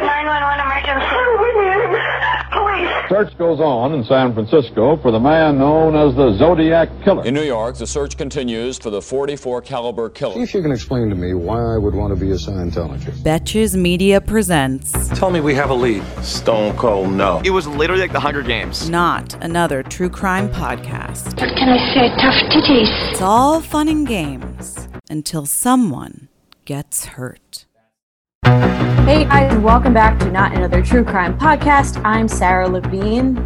911 emergency. Police. Search goes on in San Francisco for the man known as the Zodiac Killer. In New York, the search continues for the 44 caliber killer. See killer. if you can explain to me why I would want to be a Scientologist. Betches Media presents Tell me we have a lead. Stone Cold no. It was literally like the Hunger Games. not another true crime podcast. What can I say? Tough titties. It's all fun and games until someone gets hurt. Hey guys, welcome back to Not Another True Crime Podcast. I'm Sarah Levine.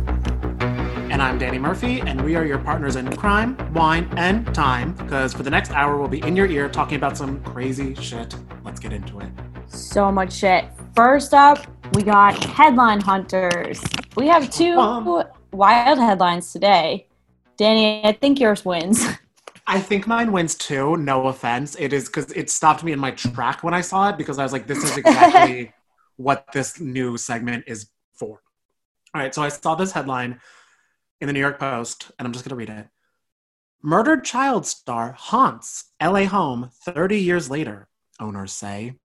And I'm Danny Murphy, and we are your partners in crime, wine, and time. Because for the next hour, we'll be in your ear talking about some crazy shit. Let's get into it. So much shit. First up, we got headline hunters. We have two Um. wild headlines today. Danny, I think yours wins. I think mine wins too. No offense. It is because it stopped me in my track when I saw it because I was like, this is exactly what this new segment is for. All right, so I saw this headline in the New York Post, and I'm just going to read it. Murdered child star haunts LA home 30 years later, owners say.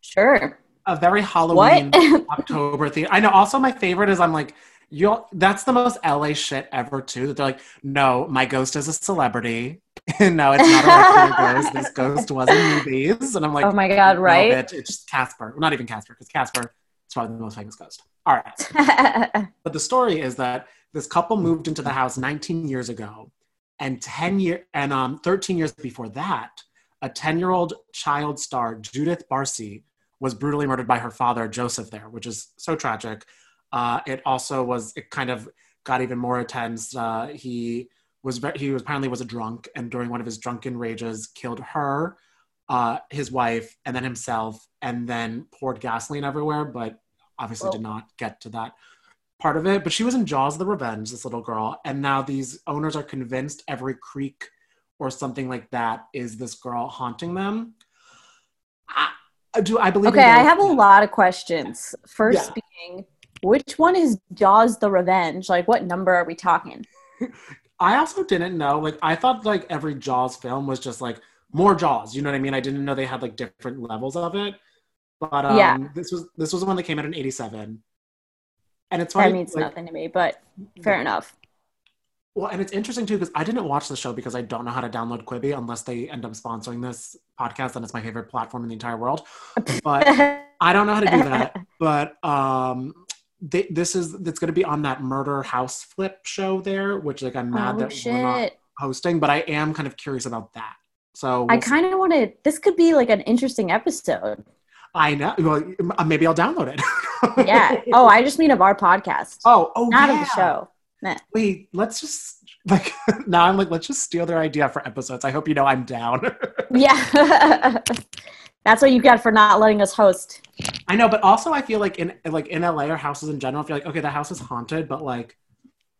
Sure. A very Halloween October theme. I know. Also, my favorite is I'm like, you. That's the most LA shit ever too. That they're like, no, my ghost is a celebrity. no, it's not a ghost. This ghost was in movies, and I'm like, oh my god, no, right? bitch, it's just Casper. Well, not even Casper, because Casper is probably the most famous ghost. All right. But the story is that this couple moved into the house 19 years ago, and 10 year and um 13 years before that, a 10 year old child star Judith Barsi was brutally murdered by her father Joseph there, which is so tragic. Uh, it also was it kind of got even more intense. Uh, he was he was apparently was a drunk, and during one of his drunken rages, killed her, uh, his wife, and then himself, and then poured gasoline everywhere. But obviously, did not get to that part of it. But she was in Jaws of the Revenge, this little girl, and now these owners are convinced every creek or something like that is this girl haunting them. I, do I believe? okay, I have a lot of questions. First Yeah. being, which one is Jaws the Revenge? Like, what number are we talking? I also didn't know. Like, I thought like every Jaws film was just like more Jaws. You know what I mean? I didn't know they had like different levels of it. But um, Yeah. this was this was the one that came out in '87, and it's That funny. means like, nothing to me, but fair enough. Well, and it's interesting too because I didn't watch the show because I don't know how to download Quibi unless they end up sponsoring this podcast, and it's my favorite platform in the entire world. But I don't know how to do that. But um, they, this is it's going to be on that Murder House Flip show there, which like I'm mad oh that we're not hosting, but I am kind of curious about that. So I we'll see. kind of want to. This could be like an interesting episode. I know. Well, maybe I'll download it. Yeah. Oh, I just mean of our podcast, oh, oh, not yeah. of the show. Meh. Wait, let's just like now. I'm like, let's just steal their idea for episodes. I hope you know I'm down. Yeah. That's what you get for not letting us host. I know, but also I feel like in like in LA or houses in general, I feel like okay, the house is haunted, but like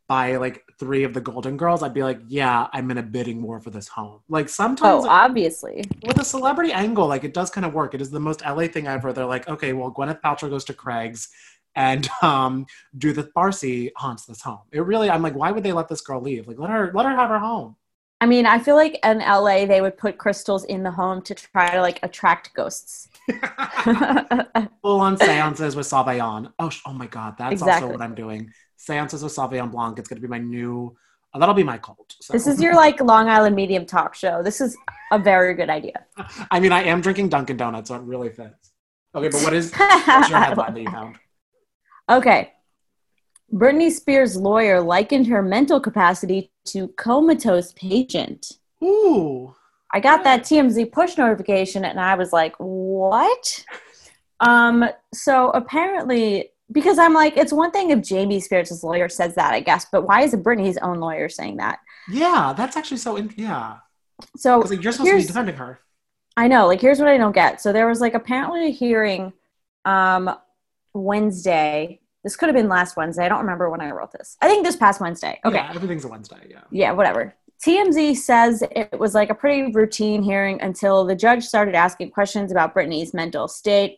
by like three of the Golden Girls, I'd be like, yeah, I'm in a bidding war for this home. Like sometimes Oh, obviously. with a celebrity angle, like it does kind of work. It is the most LA thing ever. They're like, okay, well, Gwyneth Paltrow goes to Craig's, and um, Judith Barsi haunts this home. It really, I'm like, why would they let this girl leave? Like, let her, let her have her home. I mean, I feel like in LA they would put crystals in the home to try to like attract ghosts. Full on seances with Sauvignon. Oh, sh- oh my God, that's Exactly. also what I'm doing. Seances with Sauvignon Blanc. It's going to be my new. uh, that'll be my cult. So. this is your like Long Island medium talk show. This is a very good idea. I mean, I am drinking Dunkin' Donuts, so it really fits. Okay, but what is your headline that you found? Okay. Britney Spears' lawyer likened her mental capacity to comatose patient. Ooh. I got that TMZ push notification and I was like, what? Um, so apparently, because I'm like, it's one thing if Jamie Spears' lawyer says that, I guess, but why is it Britney's own lawyer saying that? Yeah, that's actually so. In- yeah. So like, you're supposed to be defending her. I know. Like, here's what I don't get. So there was like apparently a hearing um, Wednesday. This could have been last Wednesday. I don't remember when I wrote this. I think this past Wednesday. Okay. Yeah, everything's a Wednesday. Yeah. yeah, whatever. TMZ says it was like a pretty routine hearing until the judge started asking questions about Britney's mental state.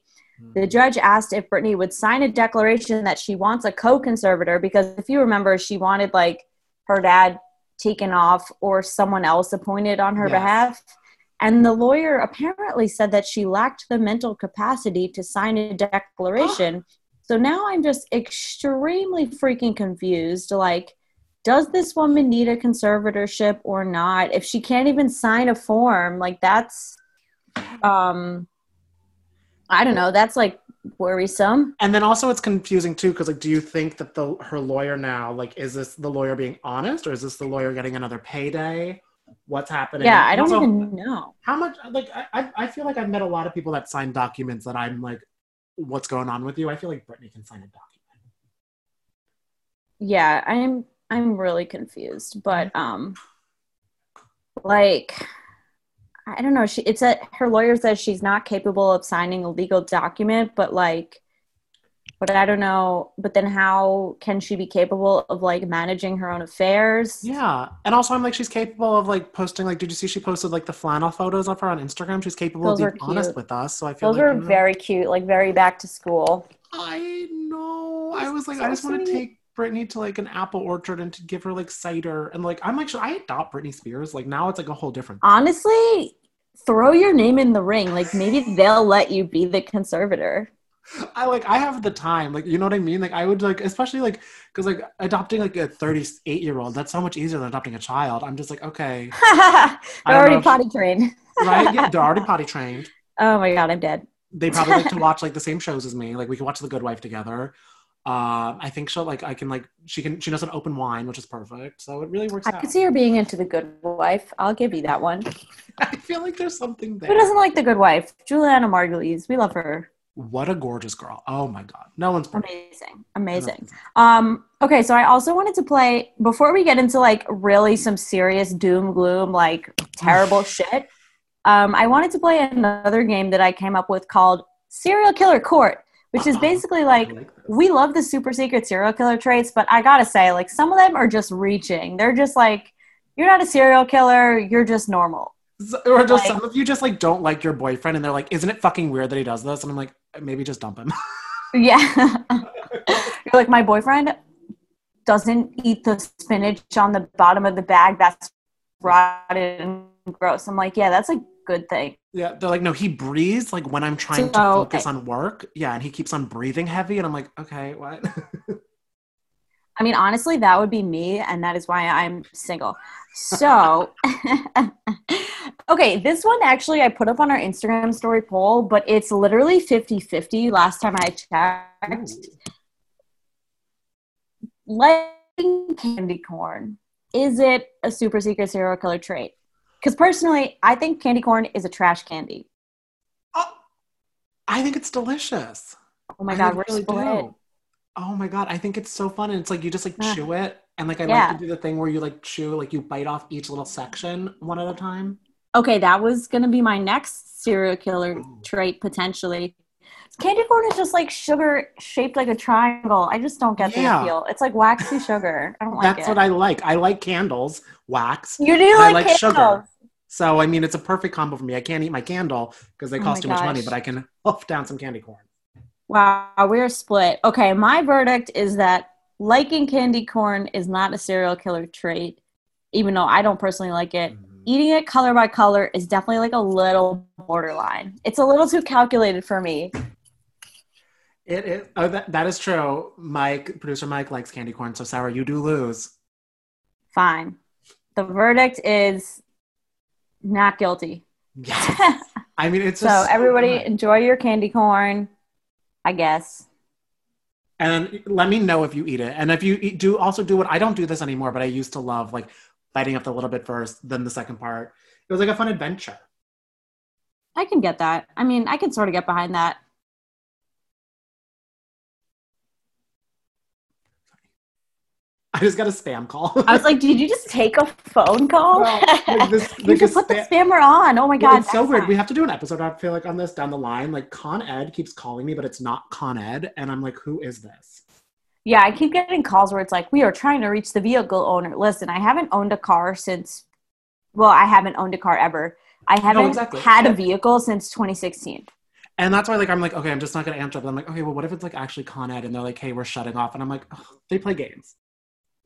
The hmm. judge asked if Britney would sign a declaration that she wants a co conservator because if you remember, she wanted like her dad taken off or someone else appointed on her Yes. behalf. And the lawyer apparently said that she lacked the mental capacity to sign a declaration. so now I'm just extremely freaking confused. Like, does this woman need a conservatorship or not? If she can't even sign a form, like that's um I don't know, that's like worrisome. And then also it's confusing too because like, do you think that the her lawyer now like is this the lawyer being honest or is this the lawyer getting another payday? What's happening? Yeah, I don't also, even know. how much like I I I feel like I've met a lot of people that sign documents that I'm like, what's going on with you? I feel like Britney can sign a document. Yeah, I'm I'm really confused, but um like I don't know, she it's a her lawyer says she's not capable of signing a legal document, but like but I don't know, but then how can she be capable of like managing her own affairs? Yeah, and also I'm like she's capable of like posting like. Did you see she posted like the flannel photos of her on Instagram? She's capable Those of being honest with us. So I feel Those like are you know- very cute, like very back to school. I know. I was like, So I just want to take Britney to like an apple orchard and to give her like cider and like I'm like, should I adopt Britney Spears? Like now it's like a whole different. Honestly, throw your name in the ring. Like maybe they'll let you be the conservator. I like I have the time, like you know what I mean. Like I would like, especially like because like adopting like a 38 year old that's so much easier than adopting a child. I'm just like, okay, They're already if- potty trained. right? Yeah, they're already potty trained. Oh my god, I'm dead. They probably like to watch like the same shows as me. Like we can watch The Good Wife together. Uh, I think she'll like I can like she can she knows an open wine, which is perfect. So it really works I out. could see her being into the good wife. I'll give you that one. I feel like there's something there. Who doesn't like the good wife? Julianna Margulies. We love her. What a gorgeous girl. Oh my god. No one's pretty. Amazing. Amazing. Um, okay, so I also wanted to play before we get into like really some serious doom gloom, like terrible shit. Um, I wanted to play another game that I came up with called Serial Killer Court, which is basically like like we love the super secret serial killer traits, but I gotta say, like some of them are just reaching. They're just like, you're not a serial killer, you're just normal. Or just like- some of you just like don't like your boyfriend and they're like, isn't it fucking weird that he does this? And I'm like, maybe just dump him. Yeah. You're like, my boyfriend doesn't eat the spinach on the bottom of the bag. That's rotted and gross. I'm like, yeah, that's a good thing. yeah, they're like, no, he breathes like when I'm trying to So- focus on work. Yeah, and he keeps on breathing heavy, and I'm like, okay, what? I mean, honestly, that would be me, and that is why I'm single. So, okay, this one actually I put up on our Instagram story poll, but it's literally 50 50 last time I checked. Liking candy corn, is it a super secret serial killer trait? Because personally, I think candy corn is a trash candy. oh, I think it's delicious. Oh my I god, we're really split. do. Oh my god, I think it's so fun, and it's like you just like chew it, and like I Yeah. like to do the thing where you like chew, like you bite off each little section one at a time. Okay, that was gonna be my next serial killer trait potentially. Candy corn is just like sugar shaped like a triangle. I just don't get the Yeah. appeal. It's like waxy sugar. I don't like That's it. what I like. I like candles, wax. you do like, I like candles. sugar. So I mean, it's a perfect combo for me. I can't eat my candle because they Oh cost my too much money, but I can huff down some candy corn. Wow, we're split. Okay, my verdict is that liking candy corn is not a serial killer trait, even though I don't personally like it. Mm-hmm. Eating it color by color is definitely like a little borderline. It's a little too calculated for me. It is. Oh, that, that is true. Mike, producer Mike, likes candy corn. So Sarah, you do lose. Fine. The verdict is not guilty. Yes. I mean, it's so everybody enjoy your candy corn, I guess. And let me know if you eat it. And if you eat, do also do what I don't do this anymore, but I used to love like biting up the little bit first, then the second part. It was like a fun adventure. I can get that. I mean, I can sort of get behind that. Just got a spam call. I was like, did you just take a phone call? Well, like this- you like should put the spammer on. Oh my Well, god, it's so weird. fine. We have to do an episode. I feel like on this down the line. Like Con Ed keeps calling me, but it's not Con Ed, and I'm like, who is this? Yeah, I keep getting calls where it's like, we are trying to reach the vehicle owner. Listen, I haven't owned a car since, well, I haven't owned a car ever. I haven't exactly. had a vehicle since 2016. And that's why, like, I'm like, okay, I'm just not gonna answer. But I'm like, okay, well, what if it's like actually Con Ed, and they're like, hey, we're shutting off, and I'm like, "Ugh, they play games.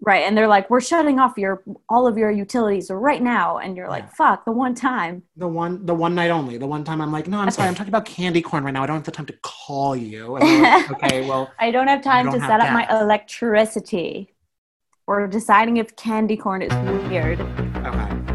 Right. And they're like, we're shutting off your all of your utilities right now. And you're like, fuck, the one time. The one, the one night only. The one time I'm like, no, I'm sorry, I'm talking about candy corn right now. I don't have the time to call you. And like, okay, well, I don't have time don't to have set up my electricity. We're deciding if candy corn is weird. okay.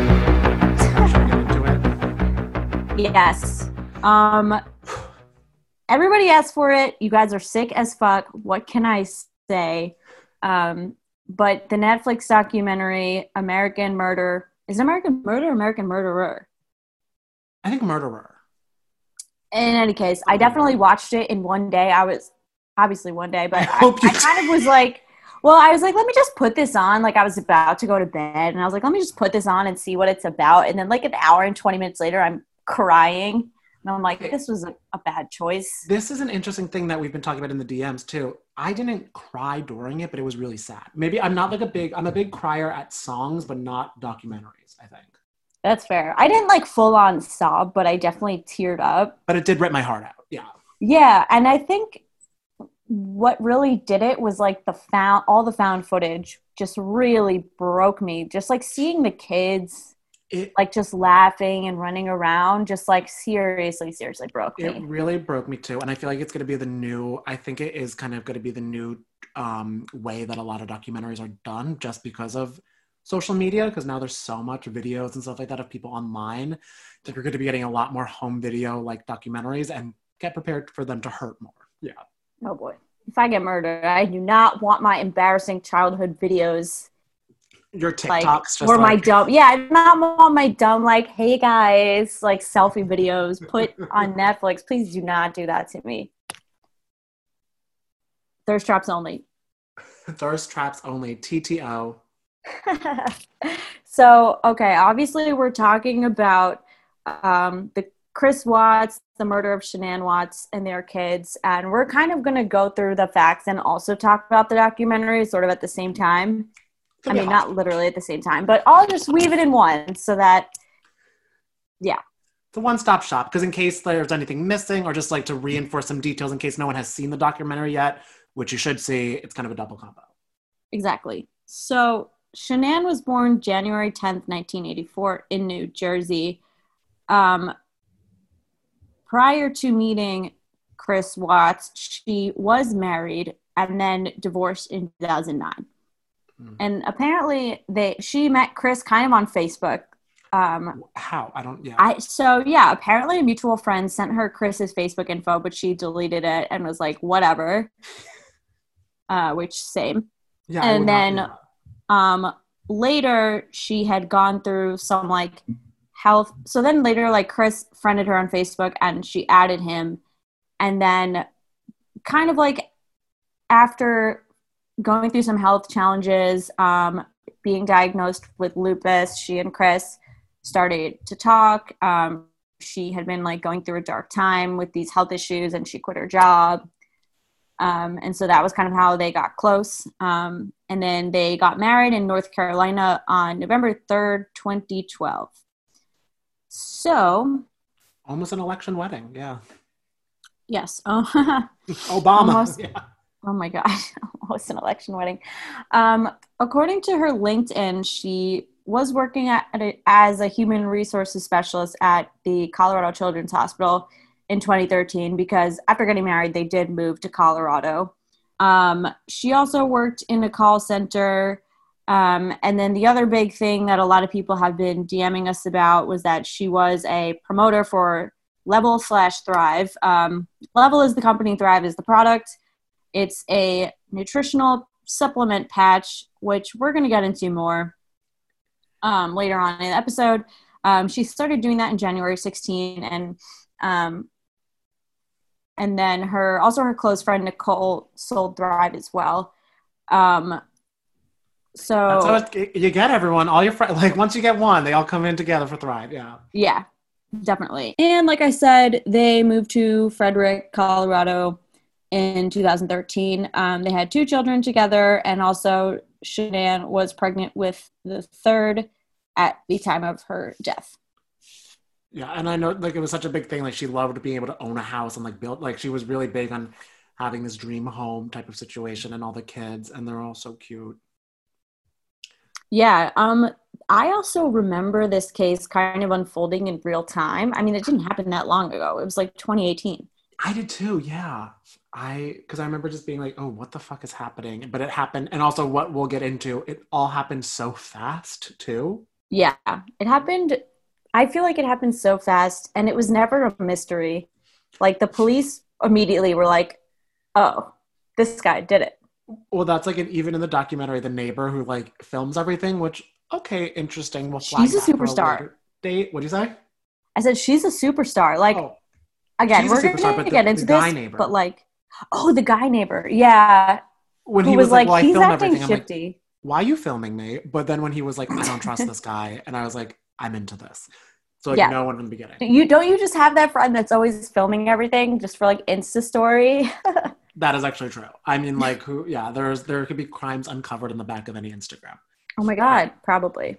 Yes. Um everybody asked for it. You guys are sick as fuck. What can I say? Um but the Netflix documentary American Murder is it American Murder or American Murderer? I think murderer. In any case, I definitely watched it in one day. I was obviously one day, but I I, I kind of was like, well, I was like, let me just put this on. Like I was about to go to bed, and I was like, let me just put this on and see what it's about. And then like an hour and twenty minutes later, I'm crying, and I'm like, this was a, a bad choice. This is an interesting thing that we've been talking about in the DMs too. I didn't cry during it, but it was really sad. Maybe I'm not like a big, I'm a big crier at songs, but not documentaries, I think. That's fair. I didn't like full on sob, but I definitely teared up. But it did rip my heart out. Yeah. Yeah, and I think what really did it was like the found all the found footage just really broke me. Just like seeing the kids It, like just laughing and running around just like seriously seriously broke me. it really broke me too. And I feel like it's going to be the new, I think it is kind of going to be the new um, way that a lot of documentaries are done just because of social media. Because now there's so much videos and stuff like that of people online that you're going to be getting a lot more home video like documentaries and get prepared for them to hurt more. Yeah. Oh boy. If I get murdered, I do not want my embarrassing childhood videos Your like TikToks just or my dumb yeah, I do not want my dumb like, hey guys, like selfie videos put on Netflix. Please do not do that to me. Thirst traps only. thirst traps only. TTO. so okay obviously we're talking about um, the chris watts the murder of shanann watts and their kids and we're kind of going to go through the facts and also talk about the documentary sort of at the same time i mean not literally at the same time but i'll just weave it in one so that yeah It's a one-stop shop because in case there's anything missing or just like to reinforce some details in case no one has seen the documentary yet, which you should see, it's kind of a double combo. exactly so shanann was born january 10th 1984 in new jersey um, prior to meeting Chris Watts, she was married and then divorced in 2009. Mm. And apparently, they she met Chris kind of on Facebook. Um, How? I don't. Yeah. I so yeah. Apparently, a mutual friend sent her Chris's Facebook info, but she deleted it and was like, "Whatever." Uh, which same. yeah. And then um later she had gone through some like health so then later like chris friended her on facebook and she added him and then kind of like after going through some health challenges um being diagnosed with lupus she and chris started to talk um she had been like going through a dark time with these health issues and she quit her job um, and so that was kind of how they got close. Um, and then they got married in North Carolina on November 3rd, 2012. So, almost an election wedding. Yeah. yes. Oh, Obama. Almost. Yeah. oh my gosh. Almost an election wedding. Um, according to her LinkedIn, she was working at a, as a human resources specialist at the Colorado Children's Hospital in 2013 because after getting married, they did move to Colorado. Um, she also worked in a call center. Um, and then the other big thing that a lot of people have been DMing us about was that she was a promoter for Level slash Thrive. Um, Level is the company, Thrive is the product. It's a nutritional supplement patch, which we're going to get into more um, later on in the episode. Um, she started doing that in January 16, and um, and then her also her close friend Nicole sold Thrive as well. Um, so it- you get everyone, all your friends. Like once you get one, they all come in together for Thrive. Yeah. yeah, definitely. And like I said, they moved to Frederick, Colorado in 2013. Um, they had two children together, and also Shanann was pregnant with the third at the time of her death. Yeah, and I know like it was such a big thing. Like she loved being able to own a house and like build. Like she was really big on having this dream home type of situation, and all the kids, and they're all so cute. Yeah. Um, I also remember this case kind of unfolding in real time. I mean, it didn't happen that long ago. It was like 2018. I did too. Yeah, I because I remember just being like, "Oh, what the fuck is happening?" But it happened, and also what we'll get into. It all happened so fast too. Yeah, it happened. I feel like it happened so fast, and it was never a mystery. Like the police immediately were like, "Oh, this guy did it." Well, that's like an, even in the documentary, the neighbor who like films everything. Which okay, interesting. We'll She's a flag that for superstar. Date. What do you say? I said she's a superstar. Like oh. again, we're gonna the- get into this, neighbor. but like, oh, the guy neighbor, yeah, When he was, was like, "Well, he's acting everything," I'm like, shifty. why are you filming me? But then when he was like, I don't trust this guy, and I was like, I'm into this. So like Yeah. no one from the beginning. you don't you just have that friend that's always filming everything just for like Insta story? That is actually true. I mean, like who? Yeah, there's there could be crimes uncovered in the back of any Instagram. oh my god, probably.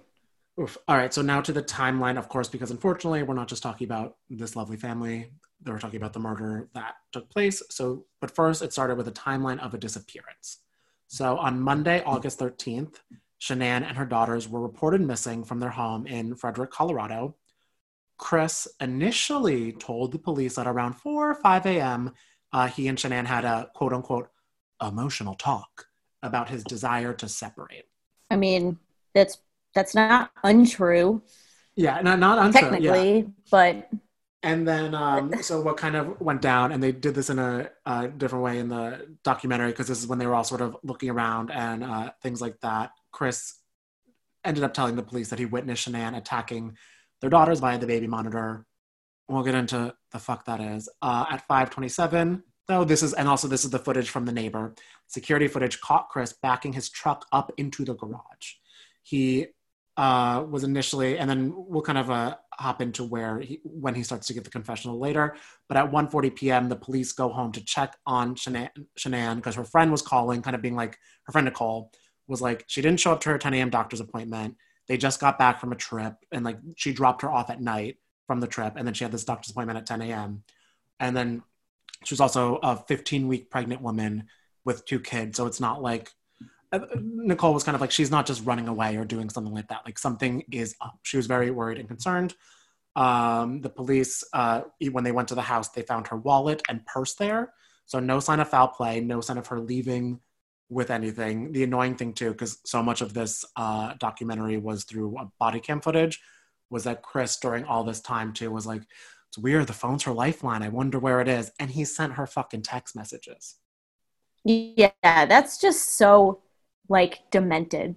Oof. All right, so now to the timeline, of course, because unfortunately we're not just talking about this lovely family. We're talking about the murder that took place. So, but first, it started with a timeline of a disappearance. So on Monday, August 13th, Shanann and her daughters were reported missing from their home in Frederick, Colorado. Chris initially told the police at around 4 or 5 a.m., uh, he and Shanann had a quote unquote emotional talk about his desire to separate. I mean, that's that's not untrue Yeah, not, not untrue. yeah. technically, but And then, um, so what kind of went down, and they did this in a, a different way in the documentary because this is when they were all sort of looking around and uh, things like that. Chris ended up telling the police that he witnessed Shanann attacking their daughters via the baby monitor. We'll get into the fuck that is. Uh, at 527, though, this is, and also this is the footage from the neighbor. Security footage caught Chris backing his truck up into the garage. He uh, was initially, and then we'll kind of uh, hop into where he, when he starts to give the confessional later. But at 1:40 p.m., the police go home to check on Shanann because her friend was calling, kind of being like, her friend Nicole was like, she didn't show up to her 10 a.m. doctor's appointment. They just got back from a trip, and like she dropped her off at night from the trip, and then she had this doctor's appointment at 10 a.m. And then she was also a 15 week pregnant woman with two kids, so it's not like Nicole was kind of like she's not just running away or doing something like that. Like something is up. She was very worried and concerned. Um, the police, uh, when they went to the house, they found her wallet and purse there. So no sign of foul play, no sign of her leaving with anything. The annoying thing too, because so much of this uh, documentary was through uh, body cam footage, was that Chris during all this time too was like, "It's weird. The phone's her lifeline. I wonder where it is." And he sent her fucking text messages. yeah, that's just so like demented.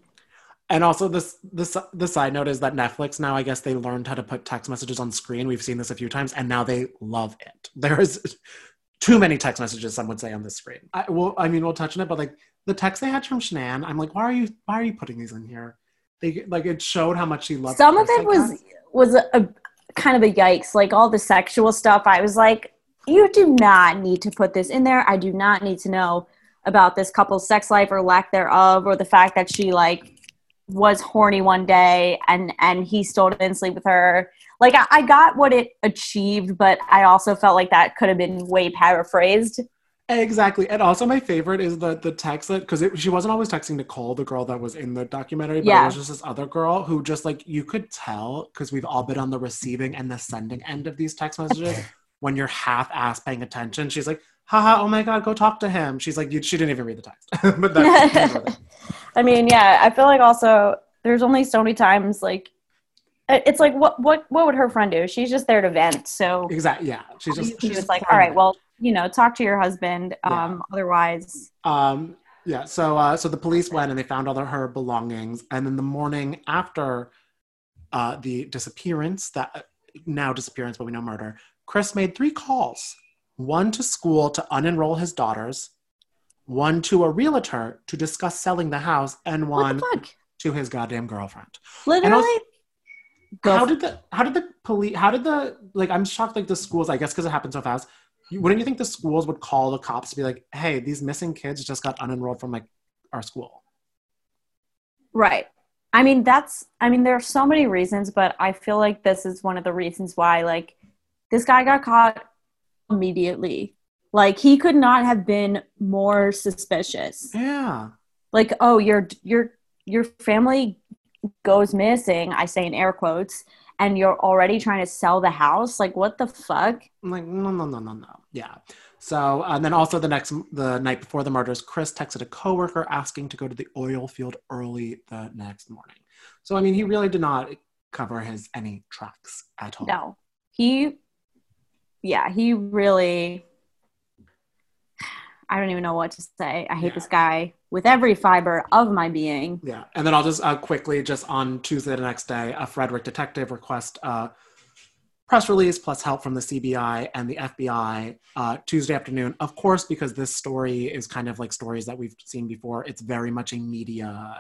And also, this this the side note is that Netflix now, I guess they learned how to put text messages on screen. We've seen this a few times, and now they love it. There is too many text messages, some would say, on the screen. I, well, I mean, we'll touch on it, but like the text they had from Shanann, I'm like, why are you why are you putting these in here? They like it showed how much she loved. Some of it was was a, a kind of a yikes. Like all the sexual stuff, I was like, you do not need to put this in there. I do not need to know about this couple's sex life or lack thereof, or the fact that she like was horny one day and and he still didn't sleep with her. Like I, I got what it achieved, but I also felt like that could have been way paraphrased. Exactly, and also my favorite is the the text that because she wasn't always texting Nicole, the girl that was in the documentary, but Yeah. it was just this other girl who just like you could tell because we've all been on the receiving and the sending end of these text messages when you're half ass paying attention. She's like, haha, oh my god, go talk to him. She's like, you, she didn't even read the text. but that's, I mean, yeah, I feel like also there's only so many times like it's like what what what would her friend do? She's just there to vent. So exactly, yeah. She's just, she she's was just like, all right, well, you know, talk to your husband. Um, otherwise, Um, yeah, so uh, so the police went and they found all of her belongings, and then the morning after uh, the disappearance, that now disappearance, but we know murder, Chris made three calls: one to school to unenroll his daughters, one to a realtor to discuss selling the house, and one to his goddamn girlfriend. Literally. also- Go how did the how did the police how did the like I'm shocked like the schools I guess because it happened so fast. You, wouldn't you think the schools would call the cops to be like, hey, these missing kids just got unenrolled from like our school? Right. I mean, that's, I mean, there are so many reasons, but I feel like this is one of the reasons why, like, this guy got caught immediately. Like, he could not have been more suspicious. Yeah. Like, oh, your, your, your family goes missing, I say in air quotes, and you're already trying to sell the house. Like, what the fuck? I'm like, no, no, no, no, no. Yeah. So, and then also the next, the night before the murders, Chris texted a coworker asking to go to the oil field early the next morning. So, I mean, he really did not cover his any tracks at all. No. He, yeah, he really, I don't even know what to say. I hate this guy with every fiber of my being. Yeah, and then I'll just uh, quickly, just on Tuesday the next day, a Frederick detective request uh, press release plus help from the CBI and the FBI uh, Tuesday afternoon. Of course, because this story is kind of like stories that we've seen before. It's very much a media,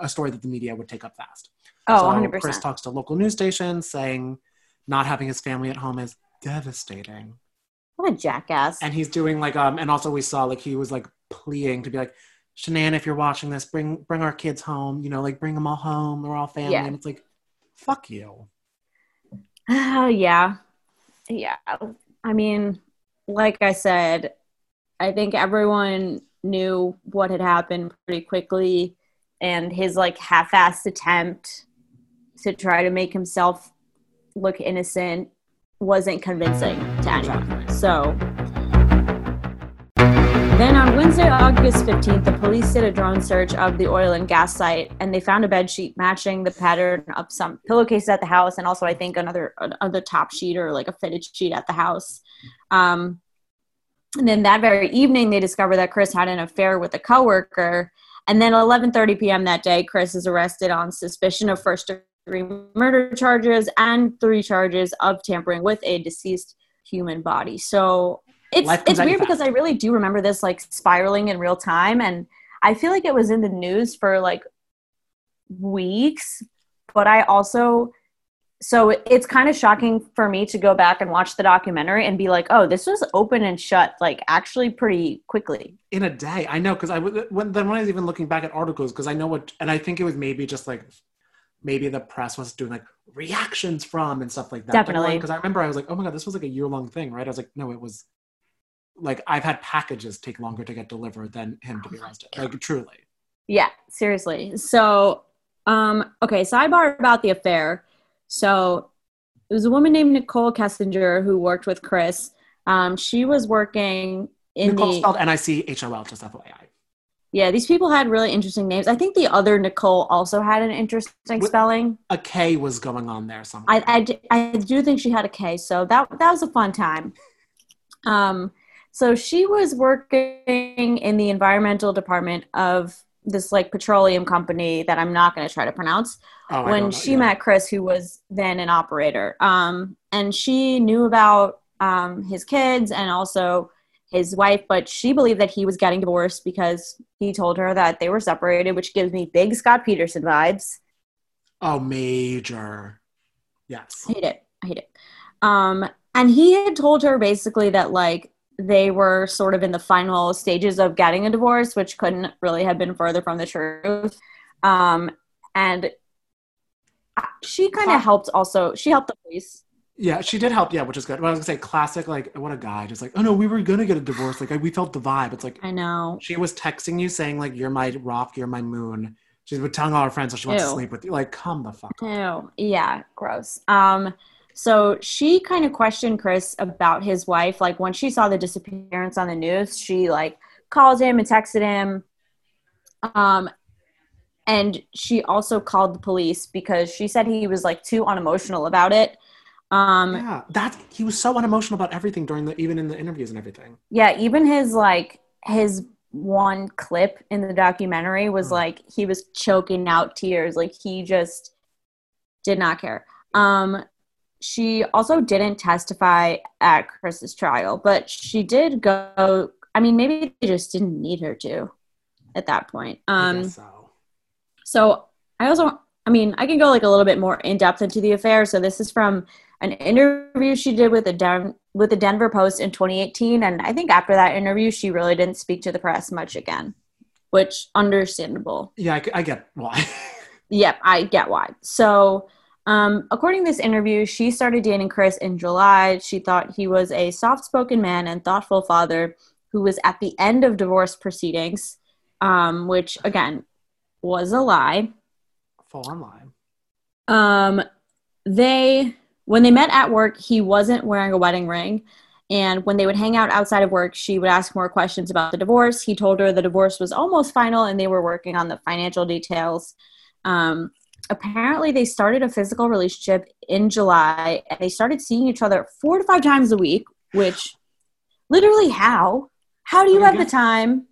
a story that the media would take up fast. Oh, so 100%. Chris talks to local news stations saying not having his family at home is devastating. What a jackass. And he's doing like um and also we saw like he was like pleading to be like Shanann, if you're watching this, bring bring our kids home, you know, like bring them all home. We're all family. Yeah. And it's like, fuck you. Oh, yeah. Yeah. I mean, like I said, I think everyone knew what had happened pretty quickly, and his like half assed attempt to try to make himself look innocent wasn't convincing to anyone. So. Then on Wednesday, August 15th, the police did a drone search of the oil and gas site and they found a bed sheet matching the pattern of some pillowcases at the house and also I think another another top sheet or like a fitted sheet at the house. Um, and then that very evening, they discovered that Chris had an affair with a coworker. And then 11:30 p.m. that day, Chris is arrested on suspicion of first degree murder charges and three charges of tampering with a deceased human body. So it's it's weird because I really do remember this like spiraling in real time, and I feel like it was in the news for like weeks. But I also so it's kind of shocking for me to go back and watch the documentary and be like, oh, this was open and shut like actually pretty quickly. In a day. I know because I w- when then when I was even looking back at articles, because I know what and I think it was maybe just like maybe the press was doing like reactions from and stuff like that. Definitely. Because I remember I was like, oh my god, this was like a year long thing, right? I was like, no, it was like I've had packages take longer to get delivered than him to be arrested. Like truly. Yeah, seriously. So, um, okay, sidebar about the affair. So, it was a woman named Nichol Kessinger who worked with Chris. Um, she was working in Nicole the spelled N I C H O L, just FYI. Yeah. These people had really interesting names. I think the other Nicole also had an interesting spelling. A K was going on there somewhere. I do think she had a K, so that that was a fun time. Um, so she was working in the environmental department of this like petroleum company that I'm not going to try to pronounce. Oh, when she yeah. met Chris, who was then an operator, um, and she knew about um, his kids and also his wife, but she believed that he was getting divorced because he told her that they were separated, which gives me big Scott Peterson vibes. Oh, major. Yes. I hate it. I hate it. Um, and he had told her basically that like they were sort of in the final stages of getting a divorce, which couldn't really have been further from the truth. Um, and she kind of helped also. She helped the police. Yeah, she did help. Yeah, which is good. But I was gonna say, classic. Like, what a guy. Just like, oh no, we were gonna get a divorce. Like, we felt the vibe. It's like I know. she was texting you saying like, "You're my rock. You're my moon." She's been telling all her friends that she wants to sleep with you. Like, come the fuck. Ew. Yeah, gross. Um, So she kind of questioned Chris about his wife. Like when she saw the disappearance on the news, she like called him and texted him. Um, and she also called the police because she said he was like too unemotional about it. Um, yeah, that he was so unemotional about everything during the even in the interviews and everything. Yeah, even his like his one clip in the documentary was Hmm. like he was choking out tears, like he just did not care. Um, she also didn't testify at Chris's trial, but she did go. I mean, maybe they just didn't need her to at that point. I Um, guess so. so I also, I mean, I can go like a little bit more in depth into the affair. So this is from an interview she did with the Den- with the Denver Post in 2018, and I think after that interview, she really didn't speak to the press much again, which understandable. Yeah, I, I get why. Yep, I get why. So, um, according to this interview, she started dating Chris in July. She thought he was a soft spoken man and thoughtful father who was at the end of divorce proceedings, um, which again was a lie. Full on lie. Um, they when they met at work, he wasn't wearing a wedding ring. And when they would hang out outside of work, she would ask more questions about the divorce. He told her the divorce was almost final and they were working on the financial details. Um, apparently, they started a physical relationship in July and they started seeing each other four to five times a week, which literally how? How do you have the time?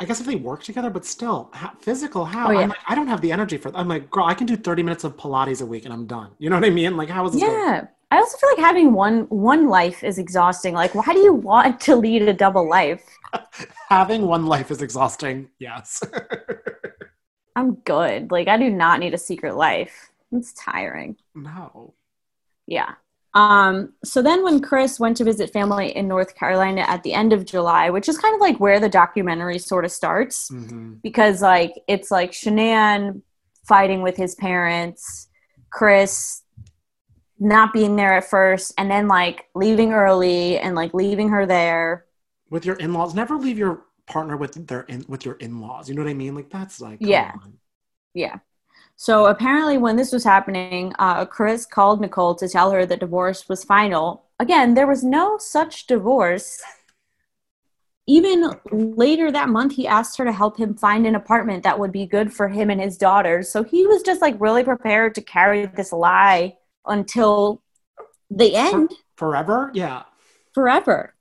I guess if they work together, but still, how, physical, how? Oh, yeah. I'm like, I don't have the energy for that. I'm like, girl, I can do 30 minutes of Pilates a week and I'm done. You know what I mean? Like, how is this? going? Yeah. I also feel like having one one life is exhausting. Like, why do you want to lead a double life? Having one life is exhausting. Yes. I'm good. Like I do not need a secret life. It's tiring. no. Yeah. Um so then when Chris went to visit family in North Carolina at the end of July, which is kind of like where the documentary sort of starts hmm because like it's like Shanann fighting with his parents, Chris not being there at first and then like leaving early and like leaving her there. With your in-laws, never leave your partner with their in, with your in-laws. You know what I mean? Like that's like Yeah. on. Yeah. So apparently, when this was happening, uh, Chris called Nicole to tell her that divorce was final. Again, there was no such divorce. Even later that month, he asked her to help him find an apartment that would be good for him and his daughters. So he was just like really prepared to carry this lie until the end Forever? Yeah. forever.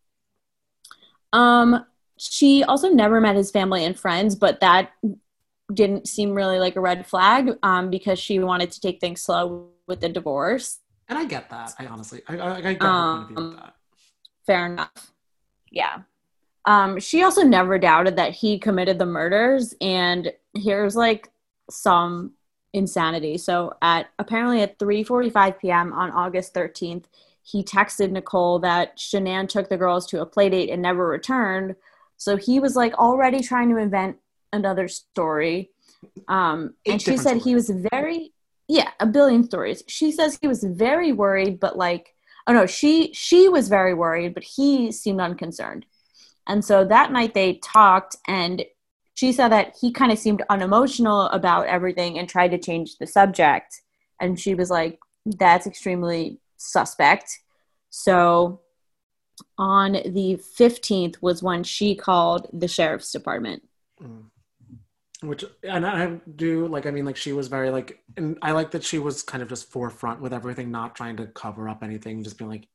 Um, she also never met his family and friends, but that didn't seem really like a red flag um, because she wanted to take things slow with the divorce. And I get that. I honestly, I, I, I get Um, that. Fair enough. Yeah. Um, she also never doubted that he committed the murders, and here's like some insanity. So at apparently at 3:45 p.m. on August 13th, he texted Nicole that Shanann took the girls to a play date and never returned. So he was like already trying to invent another story. Um, and she said he was very yeah, a billion stories. She says he was very worried, but like oh no, she she was very worried, but he seemed unconcerned. And so that night they talked and she said that he kind of seemed unemotional about everything and tried to change the subject. And she was like, that's extremely suspect. So on the 15th was when she called the sheriff's department. Mm. Which and I do like I mean like she was very like and I like that she was kind of just forefront with everything, not trying to cover up anything, just being like,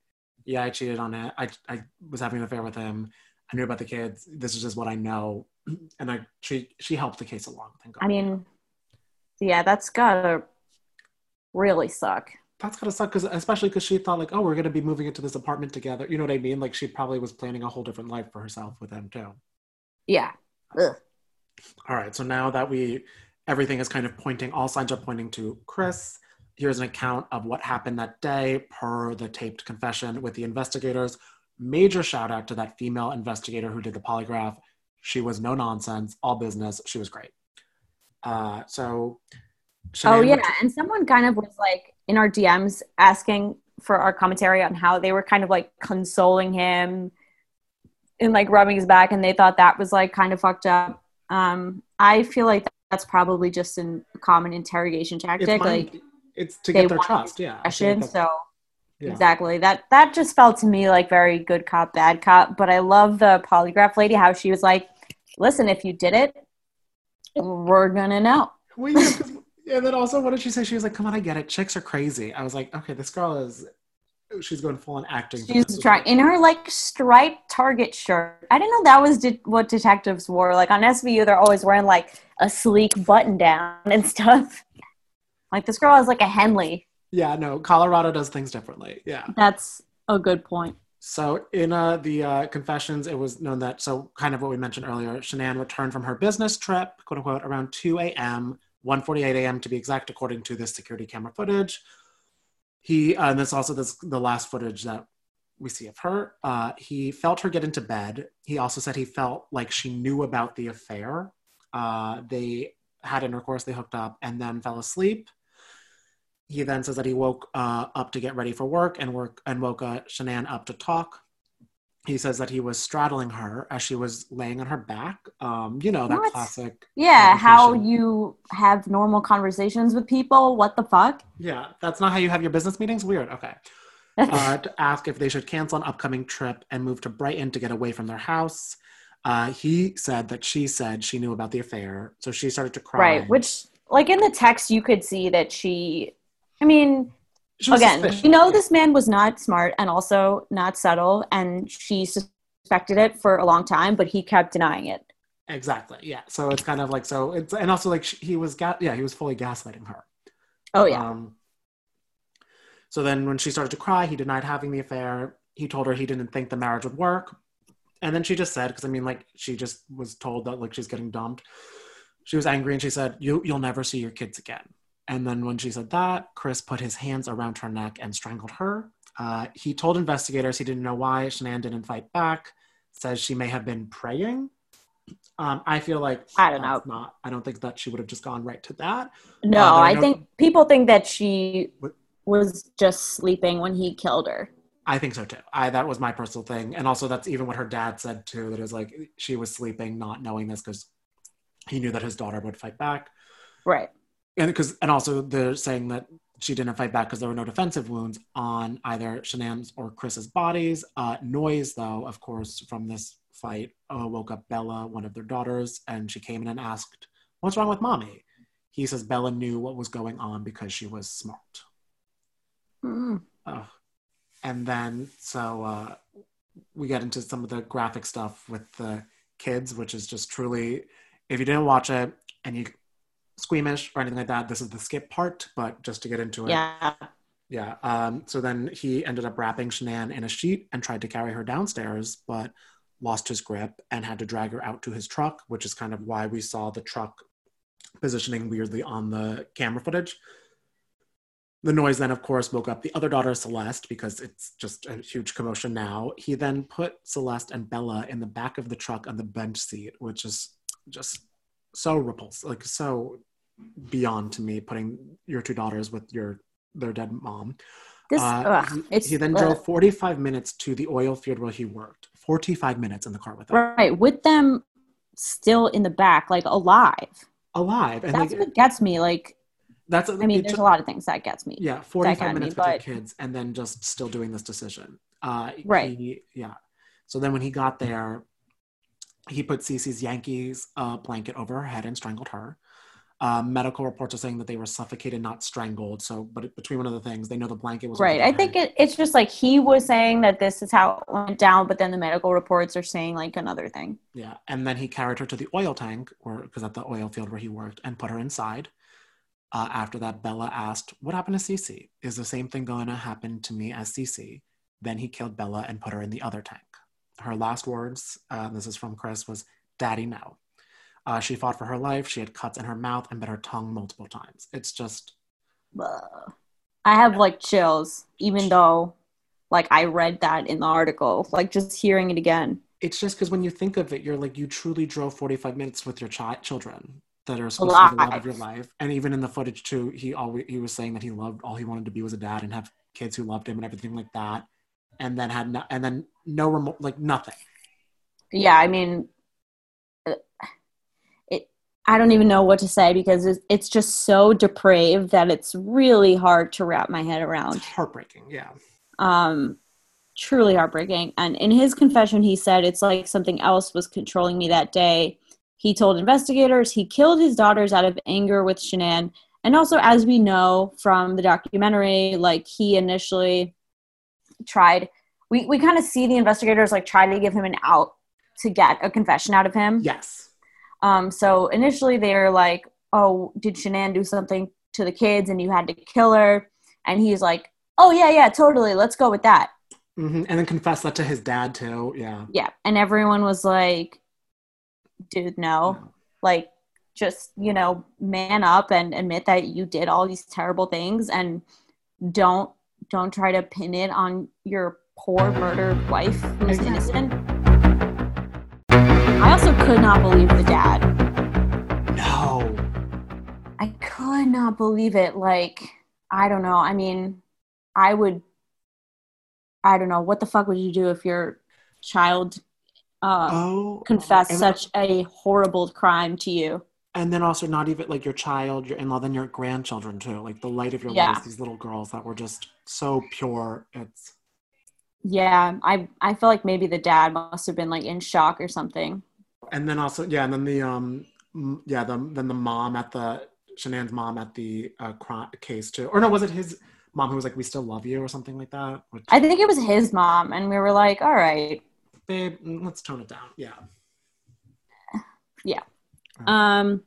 Yeah, I cheated on it. I I was having an affair with him. I knew about the kids. This is just what I know. And I she she helped the case along, thank God. I mean, yeah, that's gotta really suck. that's gotta suck because especially because she thought like, oh, we're gonna be moving into this apartment together. You know what I mean? Like she probably was planning a whole different life for herself with him too. Yeah. Ugh. All right, so now that we everything is kind of pointing, all signs are pointing to Chris. Here's an account of what happened that day per the taped confession with the investigators. Major shout out to that female investigator who did the polygraph. She was no nonsense, all business. She was great. Uh, so, Oh yeah, to- and someone kind of was like in our DMs asking for our commentary on how they were kind of like consoling him and like rubbing his back, and they thought that was like kind of fucked up. Um, I feel like that's probably just a common interrogation it's tactic. mind, Like, It's to get their trust. Yeah. Question, so yeah. exactly that that just felt to me like very good cop bad cop but i love the polygraph lady how she was like listen if you did it we're gonna know Well, yeah, and then also, what did she say? She was like, "Come on, I get it. Chicks are crazy." I was like, "Okay, this girl is, she's going full on acting." she's trying in her like striped target shirt i didn't know that was de- what detectives wore like on svu they're always wearing like a sleek button down and stuff like this girl is like a henley Yeah, no, Colorado does things differently. Yeah. that's a good point So in uh, the uh, confessions, it was known that so kind of what we mentioned earlier. Shanann returned from her business trip, quote unquote, around 2 a.m., 1:48 a.m. to be exact, according to this security camera footage. He uh, and this also this the last footage that we see of her. Uh, he felt her get into bed. He also said he felt like she knew about the affair. Uh, they had intercourse, they hooked up, and then fell asleep. He then says that he woke uh, up to get ready for work and work and woke uh, Shanann up to talk. He says that he was straddling her as she was laying on her back. Um, you know that What? classic. yeah how you have normal conversations with people what the fuck Yeah, that's not how you have your business meetings. Weird. Okay. uh, to ask if they should cancel an upcoming trip and move to Brighton to get away from their house. Uh, he said that she said she knew about the affair, so she started to cry. Right, which like in the text you could see that she I mean again, suspicious. we know this man was not smart and also not subtle and she suspected it for a long time, but he kept denying it. Exactly. Yeah. So it's kind of like so it's and also like he was ga- yeah he was fully gaslighting her. Oh yeah. Um, so then when she started to cry, he denied having the affair. He told her he didn't think the marriage would work. And then she just said, because I mean, like, she just was told that, like, she's getting dumped. She was angry and she said, you, You'll never see your kids again. And then when she said that, Chris put his hands around her neck and strangled her. Uh, he told investigators he didn't know why Shanann didn't fight back, says she may have been praying. Um, I feel like I don't know. Not, I don't think that she would have just gone right to that. no, Uh, I no- think people think that she What? was just sleeping when he killed her. I think so too. I that was my personal thing, and also that's even what her dad said too. That was like she was sleeping, not knowing this because he knew that his daughter would fight back, Right. And because and also they're saying that she didn't fight back because there were no defensive wounds on either Shanann's or Chris's bodies. Uh, noise, though, of course, from this fight uh, woke up Bella, one of their daughters, and she came in and asked, "What's wrong with mommy?" He says Bella knew what was going on because she was smart. Mm. Oh. And then, so uh, we get into some of the graphic stuff with the kids, which is just truly, if you didn't watch it and you squeamish or anything like that, this is the skip part. But just to get into it, Yeah. yeah. Um, so then he ended up wrapping Shanann in a sheet and tried to carry her downstairs, but lost his grip and had to drag her out to his truck, which is kind of why we saw the truck positioning weirdly on the camera footage. The noise then, of course, woke up the other daughter, Celeste, because it's just a huge commotion now. He then put Celeste and Bella in the back of the truck on the bench seat, which is just so repulsive, like so beyond to me, putting your two daughters with your their dead mom. This Uh, ugh, he, it's he then ugh. drove 45 minutes to the oil field where he worked. 45 minutes in the car with them. right with them still in the back, like alive. Alive. And That's like, what gets me. Like that's I mean, there's took- a lot of things that gets me. Yeah, 45 get me, minutes with your kids and then just still doing this decision. Uh, Right. He, yeah. So then when he got there, he put Cece's Yankees uh, blanket over her head and strangled her. Uh, medical reports are saying that they were suffocated, not strangled. So, but between one of the things, they know the blanket was right. I think it, it's just like he was saying that this is how it went down, but then the medical reports are saying like another thing. Yeah, and then he carried her to the oil tank, or because at the oil field where he worked, and put her inside. Uh, after that, Bella asked, "What happened to Cece? Is the same thing going to happen to me as Cece?" Then he killed Bella and put her in the other tank. Her last words, uh, this is from Chris, was "Daddy, no." Uh, she fought for her life. She had cuts in her mouth and bit her tongue multiple times. It's just I have like chills, even though like I read that in the article. Like just hearing it again. it's just because when you think of it, you're like you truly drove 45 minutes with your chi- children that are supposed to be the love of your life. And even in the footage too, he always he was saying that he loved all he wanted to be was a dad and have kids who loved him and everything like that. And then had no, and then no remote like nothing. Yeah, I mean, uh, it I don't even know what to say because it's, it's just so depraved that it's really hard to wrap my head around. It's heartbreaking, yeah. Um, truly heartbreaking. And in his confession, he said it's like something else was controlling me that day. He told investigators he killed his daughters out of anger with Shanann. And also, as we know from the documentary, like he initially tried, we, we kind of see the investigators like try to give him an out to get a confession out of him. Yes. Um, so initially they're like, oh, did Shanann do something to the kids and you had to kill her? And he's like, oh, yeah, yeah, totally. Let's go with that. Mm-hmm. And then confess that to his dad, too. Yeah. Yeah. And everyone was like, dude, no. no. Like, just, you know, man up and admit that you did all these terrible things and don't don't try to pin it on your poor murdered wife who's exactly. innocent. I also could not believe the dad. No. I could not believe it. Like, I don't know. I mean, I would, I don't know. What the fuck would you do if your child uh, oh, confessed such a horrible crime to you? And then also not even like your child, your in-law, then your grandchildren too. Like the light of your yeah. life, these little girls that were just so pure. It's yeah, I I feel like maybe the dad must have been like in shock or something and then also yeah, and then the um yeah the then the mom at the Shanann's mom at the uh, case too, or no, was it his mom who was like, "We still love you" or something like that? Which, I think it was his mom, and we were like, "All right, babe, mm, let's tone it down." Yeah, yeah. Um.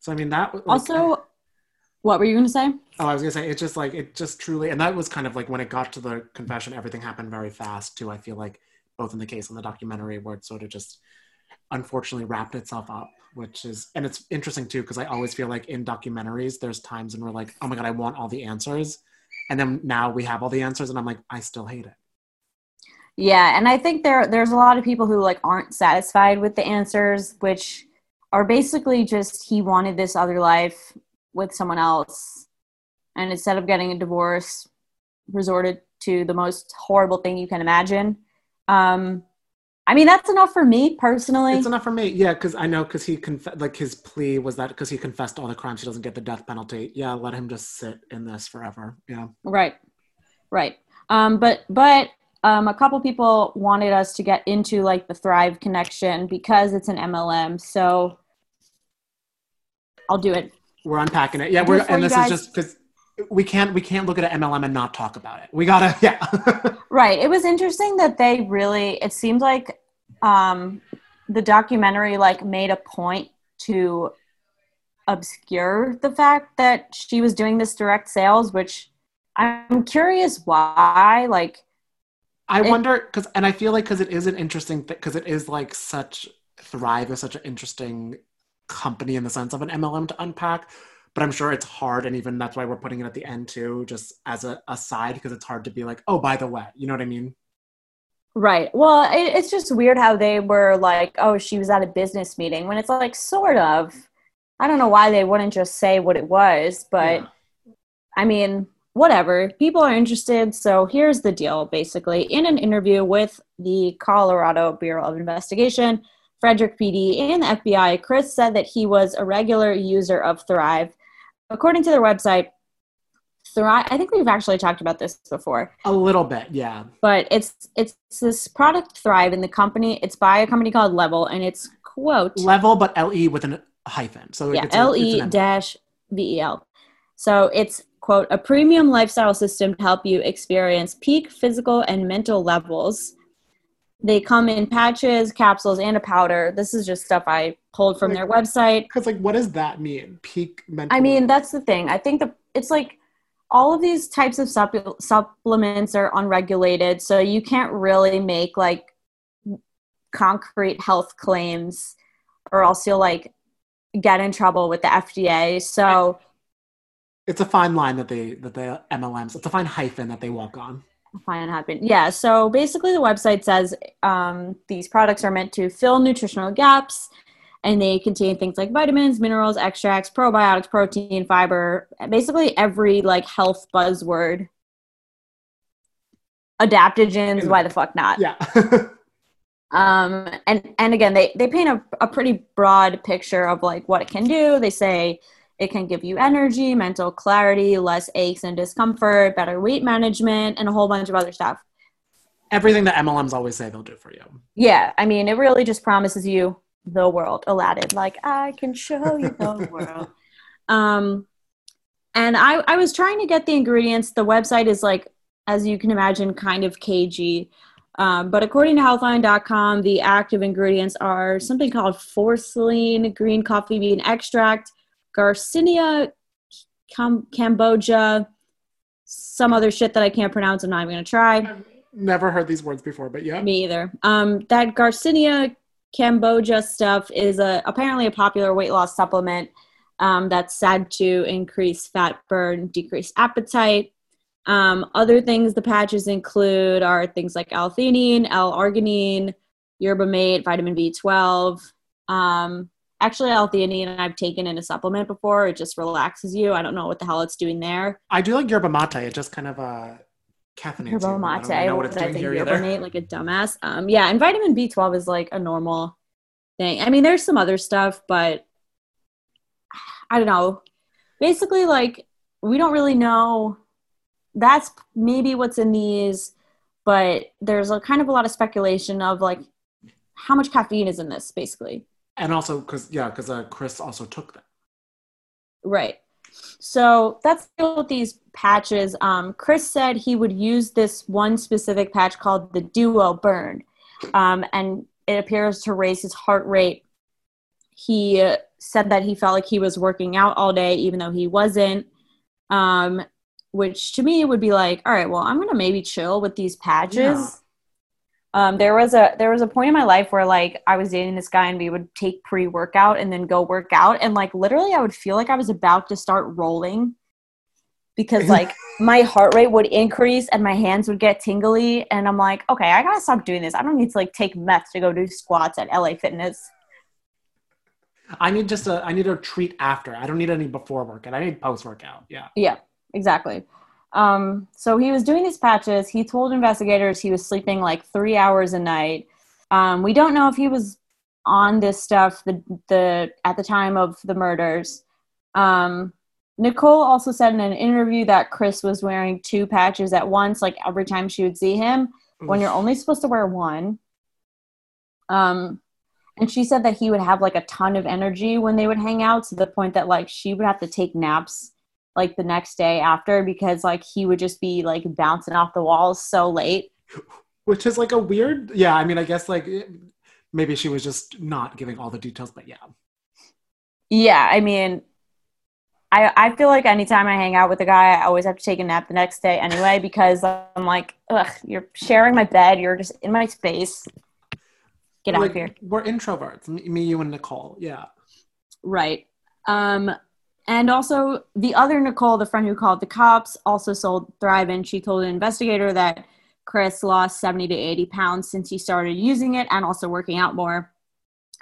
So I mean that like, also. What were you going to say? Oh, I was going to say it just like it just truly, and that was kind of like when it got to the confession, everything happened very fast too. I feel like both in the case and the documentary, where it sort of just unfortunately wrapped itself up which is and it's interesting too because i always feel like in documentaries there's times when we're like oh my god i want all the answers and then now we have all the answers and i'm like i still hate it yeah and i think there there's a lot of people who like aren't satisfied with the answers which are basically just he wanted this other life with someone else and instead of getting a divorce resorted to the most horrible thing you can imagine um I mean, that's enough for me personally. It's enough for me, yeah, because I know because he conf- like his plea was that because he confessed all the crimes, he doesn't get the death penalty. Yeah, let him just sit in this forever. Yeah, right, right. Um, but but um, a couple people wanted us to get into like the Thrive connection because it's an MLM. So I'll do it. We're unpacking it. Yeah, we're and this guys. is just because we can't we can't look at an MLM and not talk about it. We gotta yeah. right. It was interesting that they really. It seemed like um, the documentary like made a point to obscure the fact that she was doing this direct sales, which I'm curious why. Like, I it, wonder because, and I feel like because it is an interesting because it is like such Thrive is such an interesting company in the sense of an MLM to unpack but I'm sure it's hard. And even that's why we're putting it at the end too, just as a aside, because it's hard to be like, oh, by the way, you know what I mean? Right. Well, it, it's just weird how they were like, oh, she was at a business meeting when it's like, sort of. I don't know why they wouldn't just say what it was, but yeah. I mean, whatever. People are interested. So here's the deal basically. In an interview with the Colorado Bureau of Investigation, Frederick PD, and the FBI, Chris said that he was a regular user of Thrive according to their website, Thrive. I think we've actually talked about this before. A little bit, yeah. But it's it's this product Thrive in the company. It's by a company called Le-Vel, and it's quote Le-Vel, but L E with a hyphen. So yeah, L E dash V E L. So it's quote a premium lifestyle system to help you experience peak physical and mental levels they come in patches, capsules, and a powder. This is just stuff I pulled from like, their website. Because, like, what does that mean? Peak mental. I mean, that's the thing. I think that it's like all of these types of supp- supplements are unregulated, so you can't really make like concrete health claims, or else you'll like get in trouble with the FDA. So. It's a fine line that they that the MLMs. It's a fine hyphen that they walk on. Fine happen yeah so basically the website says um, these products are meant to fill nutritional gaps and they contain things like vitamins minerals extracts probiotics protein fiber basically every like health buzzword. Adaptogens why the fuck not? Yeah. Um, and and again, they they paint a, a pretty broad picture of like what it can do. They say it can give you energy, mental clarity, less aches and discomfort, better weight management, and a whole bunch of other stuff. Everything that MLMs always say they'll do for you. Yeah, I mean, it really just promises you the world, Aladdin. Like I can show you the world. Um, and I I was trying to get the ingredients. The website is like, as you can imagine, kind of cagey. Um, but according to healthline.com, the active ingredients are something called Forslean, green coffee bean extract, Garcinia Cam- Cambogia, some other shit that I can't pronounce. I'm not even going to try. I've never heard these words before, but yeah. Me either. Um, that Garcinia Cambogia stuff is a, apparently a popular weight loss supplement um, that's said to increase fat burn, decrease appetite. Um, other things the patches include are things like L-theanine, L-arginine, yerba mate, vitamin B12. Um, actually, L-theanine I've taken in a supplement before. It just relaxes you. I don't know what the hell it's doing there. I do like yerba mate. It just kind of uh, caffeinates Yerba you. I mate. don't know what what it's doing here either. mate, like a dumbass. Um, yeah, and vitamin B12 is like a normal thing. I mean, there's some other stuff, but I don't know. Basically, like we don't really know. That's maybe what's in these, but there's a kind of a lot of speculation of like how much caffeine is in this, basically. And also, because, yeah, because uh, Chris also took them. Right. So that's with these patches. Um, Chris said he would use this one specific patch called the Duo Burn, um, and it appears to raise his heart rate. He uh, said that he felt like he was working out all day, even though he wasn't. Um, which to me would be like, all right, well, I'm gonna maybe chill with these patches. Yeah. Um, there was a there was a point in my life where like I was dating this guy and we would take pre workout and then go work out and like literally I would feel like I was about to start rolling because like my heart rate would increase and my hands would get tingly and I'm like okay I gotta stop doing this I don't need to like take meth to go do squats at LA Fitness I need just a, I need a treat after. I don't need any before workout. I need post workout. Yeah. Yeah, exactly. Um, so he was doing these patches. He told investigators he was sleeping like three hours a night. Um, we don't know if he was on this stuff the the at the time of the murders. Um, Nichol also said in an interview that Chris was wearing two patches at once, like every time she would see him, when you're only supposed to wear one. Um, and she said that he would have like a ton of energy when they would hang out to the point that like she would have to take naps like the next day after because like he would just be like bouncing off the walls so late. Which is like a weird, yeah. I mean, I guess like maybe she was just not giving all the details, but yeah. Yeah, I mean, I I feel like anytime I hang out with a guy, I always have to take a nap the next day anyway because I'm like, ugh, you're sharing my bed, you're just in my space. Get out of here. We're introverts. Me, me, you, and Nichol. Yeah. Right. Um, and also, the other Nicole, the friend who called the cops, also sold Thrive, and she told an investigator that Chris lost 70 to 80 pounds since he started using it and also working out more.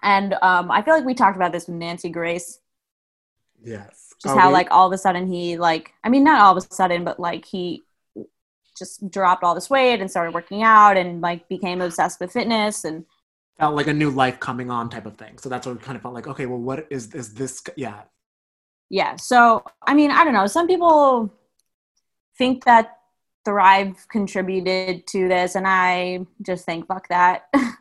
And um, I feel like we talked about this with Nancy Grace, Yes. just Oh, how we- like all of a sudden he like, I mean, not all of a sudden, but like he just dropped all this weight and started working out and like became obsessed with fitness and felt like a new life coming on type of thing. So that's what we kind of felt like. Okay, well, what is is this? Yeah. Yeah so i mean i don't know some people think that thrive contributed to this and i just think fuck that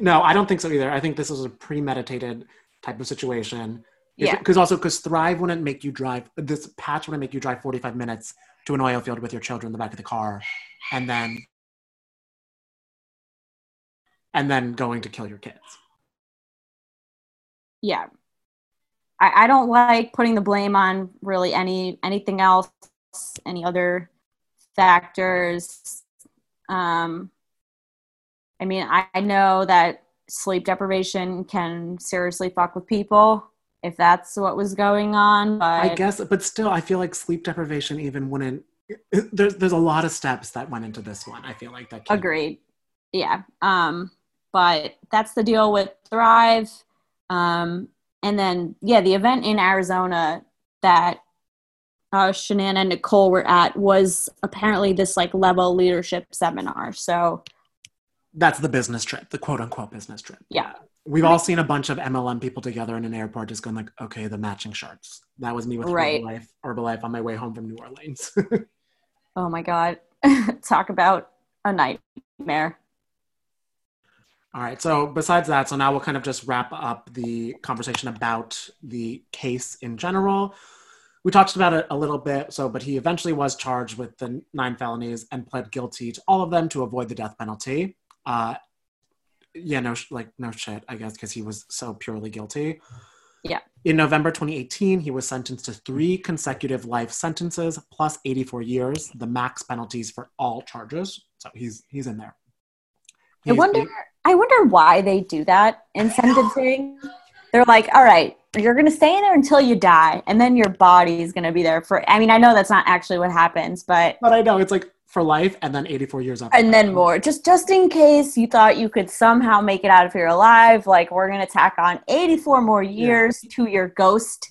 No, I don't think so either. I think this was a premeditated type of situation. Yeah. Because also, because Thrive wouldn't make you drive, this patch wouldn't make you drive 45 minutes to an oil field with your children in the back of the car and then, and then going to kill your kids. yeah I, I don't like putting the blame on really any anything else any other factors um i mean i, I know that sleep deprivation can seriously fuck with people if that's what was going on but I guess, but still, I feel like sleep deprivation even wouldn't, there's, there's a lot of steps that went into this one. I feel like that. Can, Agreed. Yeah. Um, but that's the deal with Thrive. Um, and then yeah, the event in Arizona that uh, Shanann and Nicole were at was apparently this like Le-Vel leadership seminar. So That's the business trip, the quote unquote business trip. Yeah. We've all seen a bunch of MLM people together in an airport just going like, okay, the matching shirts. That was me with Right. Herbalife, Herbalife on my way home from New Orleans. Oh my god. Talk about a nightmare. All right. So besides that, so now we'll kind of just wrap up the conversation about the case in general. We talked about it a little bit. So, but he eventually was charged with the nine felonies and pled guilty to all of them to avoid the death penalty. Uh, yeah, no, like no shit, I guess, because he was so purely guilty. Yeah. In November 2018, he was sentenced to three consecutive life sentences plus 84 years, the max penalties for all charges. So he's he's in there. I He's- wonder I wonder why they do that in sentencing. They're like, all right, you're gonna stay in there until you die, and then your body is gonna be there for I mean, I know that's not actually what happens, but But I know it's like for life and then 84 years after. and then more. Just just in case you thought you could somehow make it out if you're alive, like we're gonna tack on 84 more years to your ghost.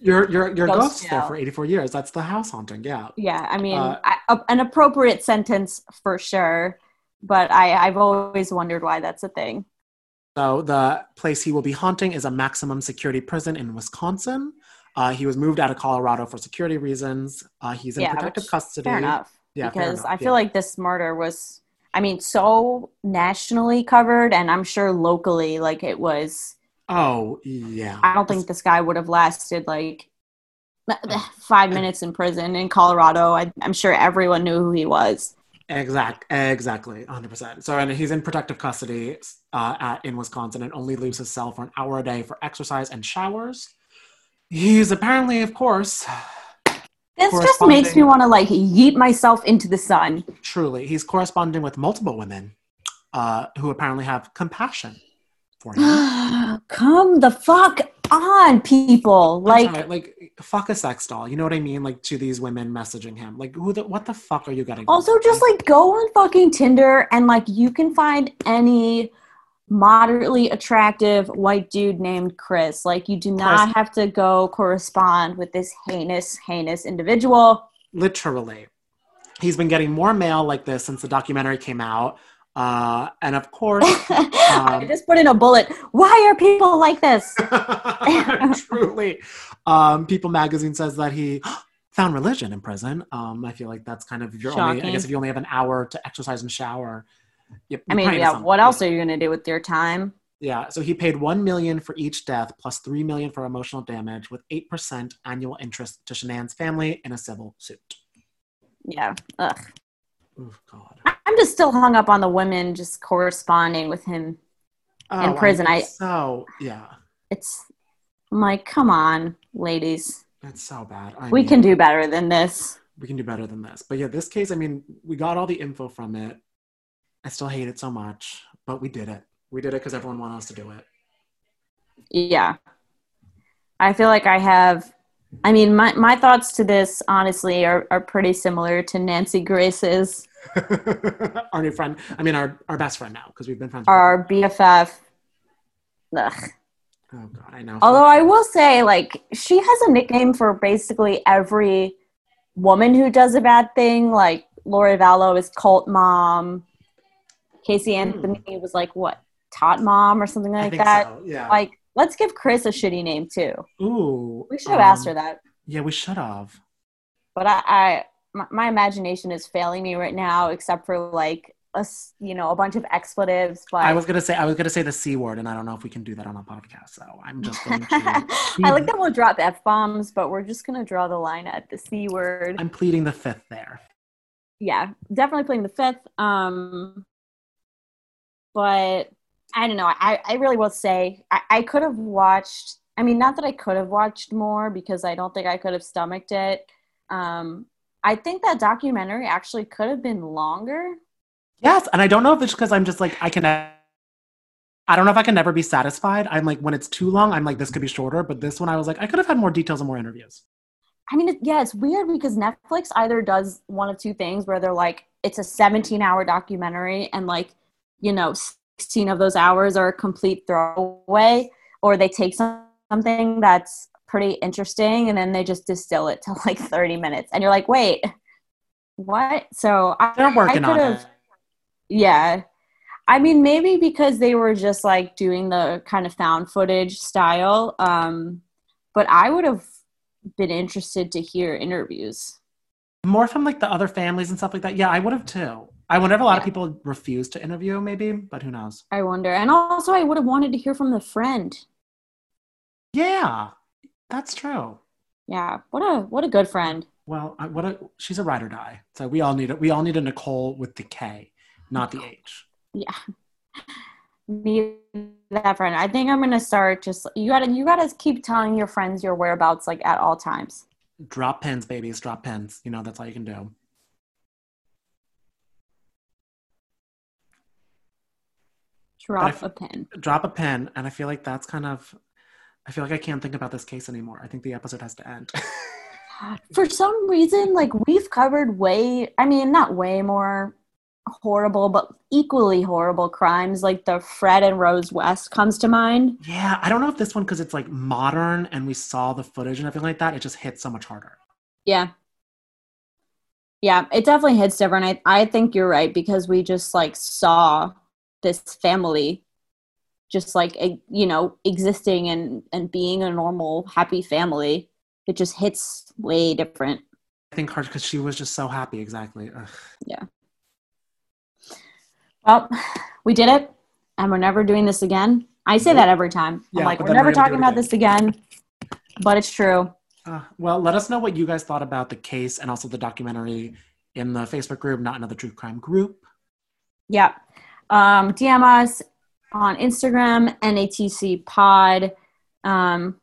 You're you're you're Ghost ghost there for 84 years. That's the house haunting. Yeah. Yeah, I mean, Uh, I, a- an appropriate sentence for sure, but I, I've always wondered why that's a thing. So the place he will be haunting is a maximum security prison in Wisconsin. Uh, he was moved out of Colorado for security reasons. Uh, he's in Yeah, protective which- custody. Fair enough. Yeah, fair because enough, I feel yeah. like this murder was, I mean, so nationally covered, and I'm sure locally, like it was. Oh yeah. I don't think this guy would have lasted like five minutes in prison in Colorado. I, I'm sure everyone knew who he was. Exact, exactly, 100%. So, and he's in protective custody uh, at, in Wisconsin and only leaves his cell for an hour a day for exercise and showers. He's apparently, of course, This just makes me want to like yeet myself into the sun. truly, he's corresponding with multiple women uh, who apparently have compassion for him. Come the fuck on, people! Like, sorry, like, fuck a sex doll. You know what I mean? Like, to these women messaging him. Like, who the, what the fuck are you getting? Also, just like go on fucking Tinder and like you can find any moderately attractive white dude named Chris. Like, you do not Chris. have to go correspond with this heinous, heinous individual. literally he's been getting more mail like this since the documentary came out uh, and of course I um, just put in a bullet. Why are people like this? truly um, people magazine says that he found religion in prison um, i feel like that's kind of your you're only i guess if you only have an hour to exercise and shower you- I mean, yeah. What else are you gonna do with your time? yeah so he paid 1 million for each death plus 3 million for emotional damage with 8% annual interest to Shanann's family in a civil suit Yeah. Ugh. Oh god I- I'm just still hung up on the women just corresponding with him Oh, in prison. I, it's so yeah it's I'm like, come on, ladies. That's so bad. I we mean, can do better than this. we can do better than this. But yeah, this case, I mean, we got all the info from it. I still hate it so much, but we did it. We did it because everyone wanted us to do it. Yeah. I feel like I have I mean my, my thoughts to this honestly are, are pretty similar to Nancy Grace's our new friend, I mean, our, our best friend now, because we've been friends. our BFF. Ugh. Oh god, I know. Although I will say, like, she has a nickname for basically every woman who does a bad thing. Like Lori Vallow is cult mom. Casey Anthony was like what tot mom or something like that. so, yeah. Like, let's give Chris a shitty name too. Ooh, We should have asked her um, that. Yeah, we should have. But I, I my, my imagination is failing me right now, except for like a you know a bunch of expletives. But I was gonna say I was gonna say the c word, and I don't know if we can do that on a podcast. So I'm just going to. I like that we'll drop f bombs, but we're just gonna draw the line at the c word. I'm pleading the fifth there. yeah, definitely pleading the fifth. Um, but I don't know. I, I really will say I, I could have watched. I mean, not that I could have watched more because I don't think I could have stomached it. Um, I think that documentary actually could have been longer. Yes, and I don't know if it's because I'm just like I can. I don't know if I can never be satisfied. I'm like when it's too long, I'm like this could be shorter. But this one, I was like I could have had more details and more interviews. I mean, it, yeah, it's weird because Netflix either does one of two things where they're like, it's a 17 hour documentary and like, you know, 16 of those hours are a complete throwaway, or they take some, something that's pretty interesting and then they just distill it to like 30 minutes. And you're like, wait, what? So I, They're working I on it. Yeah. I mean, maybe because they were just like doing the kind of found footage style. Um, but I would have been interested to hear interviews. More from like the other families and stuff like that. Yeah, I would have too. I wonder if a lot Yeah. of people refuse to interview, maybe, but who knows? I wonder. And also, I would have wanted to hear from the friend. Yeah, that's true. Yeah, what a what a good friend. Well, I, what a she's a ride or die. So we all need it. we all need a Nicole with the K, not the H. Yeah. Me that friend. I think I'm gonna start just you gotta you gotta keep telling your friends your whereabouts like at all times. Drop pins, babies. Drop pins. You know that's all you can do. Drop I- a pin. Drop a pin, and I feel like that's kind of. I feel like I can't think about this case anymore. I think the episode has to end. For some reason, like we've covered way I mean, not way more horrible, but equally horrible crimes like the Fred and Rose West comes to mind. yeah, I don't know if this one because it's like modern and we saw the footage and everything like that. It just hits so much harder. Yeah. Yeah, it definitely hits different. I, I think you're right because we just like saw this family just like you know existing and and being a normal happy family. It just hits way different. I think hard because she was just so happy. Exactly. Ugh. Yeah. Well, we did it and we're never doing this again. I say that every time. Yeah, I'm like, we're never we're talking about this again. But it's true. Uh, well, let us know what you guys thought about the case and also the documentary in the Facebook group, Not Another True Crime Group. Yeah. Um, DM us on Instagram, NATC Pod. Um,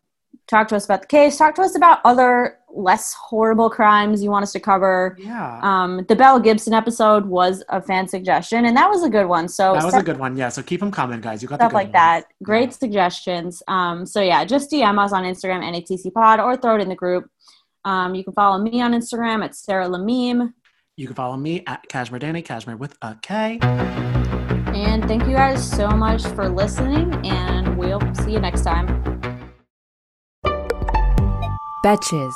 talk to us about the case. Talk to us about other less horrible crimes you want us to cover. Yeah. Um, the Belle Gibson episode was a fan suggestion, and that was a good one. So that was stuff, a good one. Yeah. So keep them coming, guys. You got stuff like ones. that. Great suggestions. Um, so yeah, just DM us on Instagram, NATC Pod, or throw it in the group. Um, you can follow me on Instagram at Sarah Lameme. You can follow me at Cashmere Danny, Cashmere with a K. And thank you guys so much for listening, and we'll see you next time. Betches.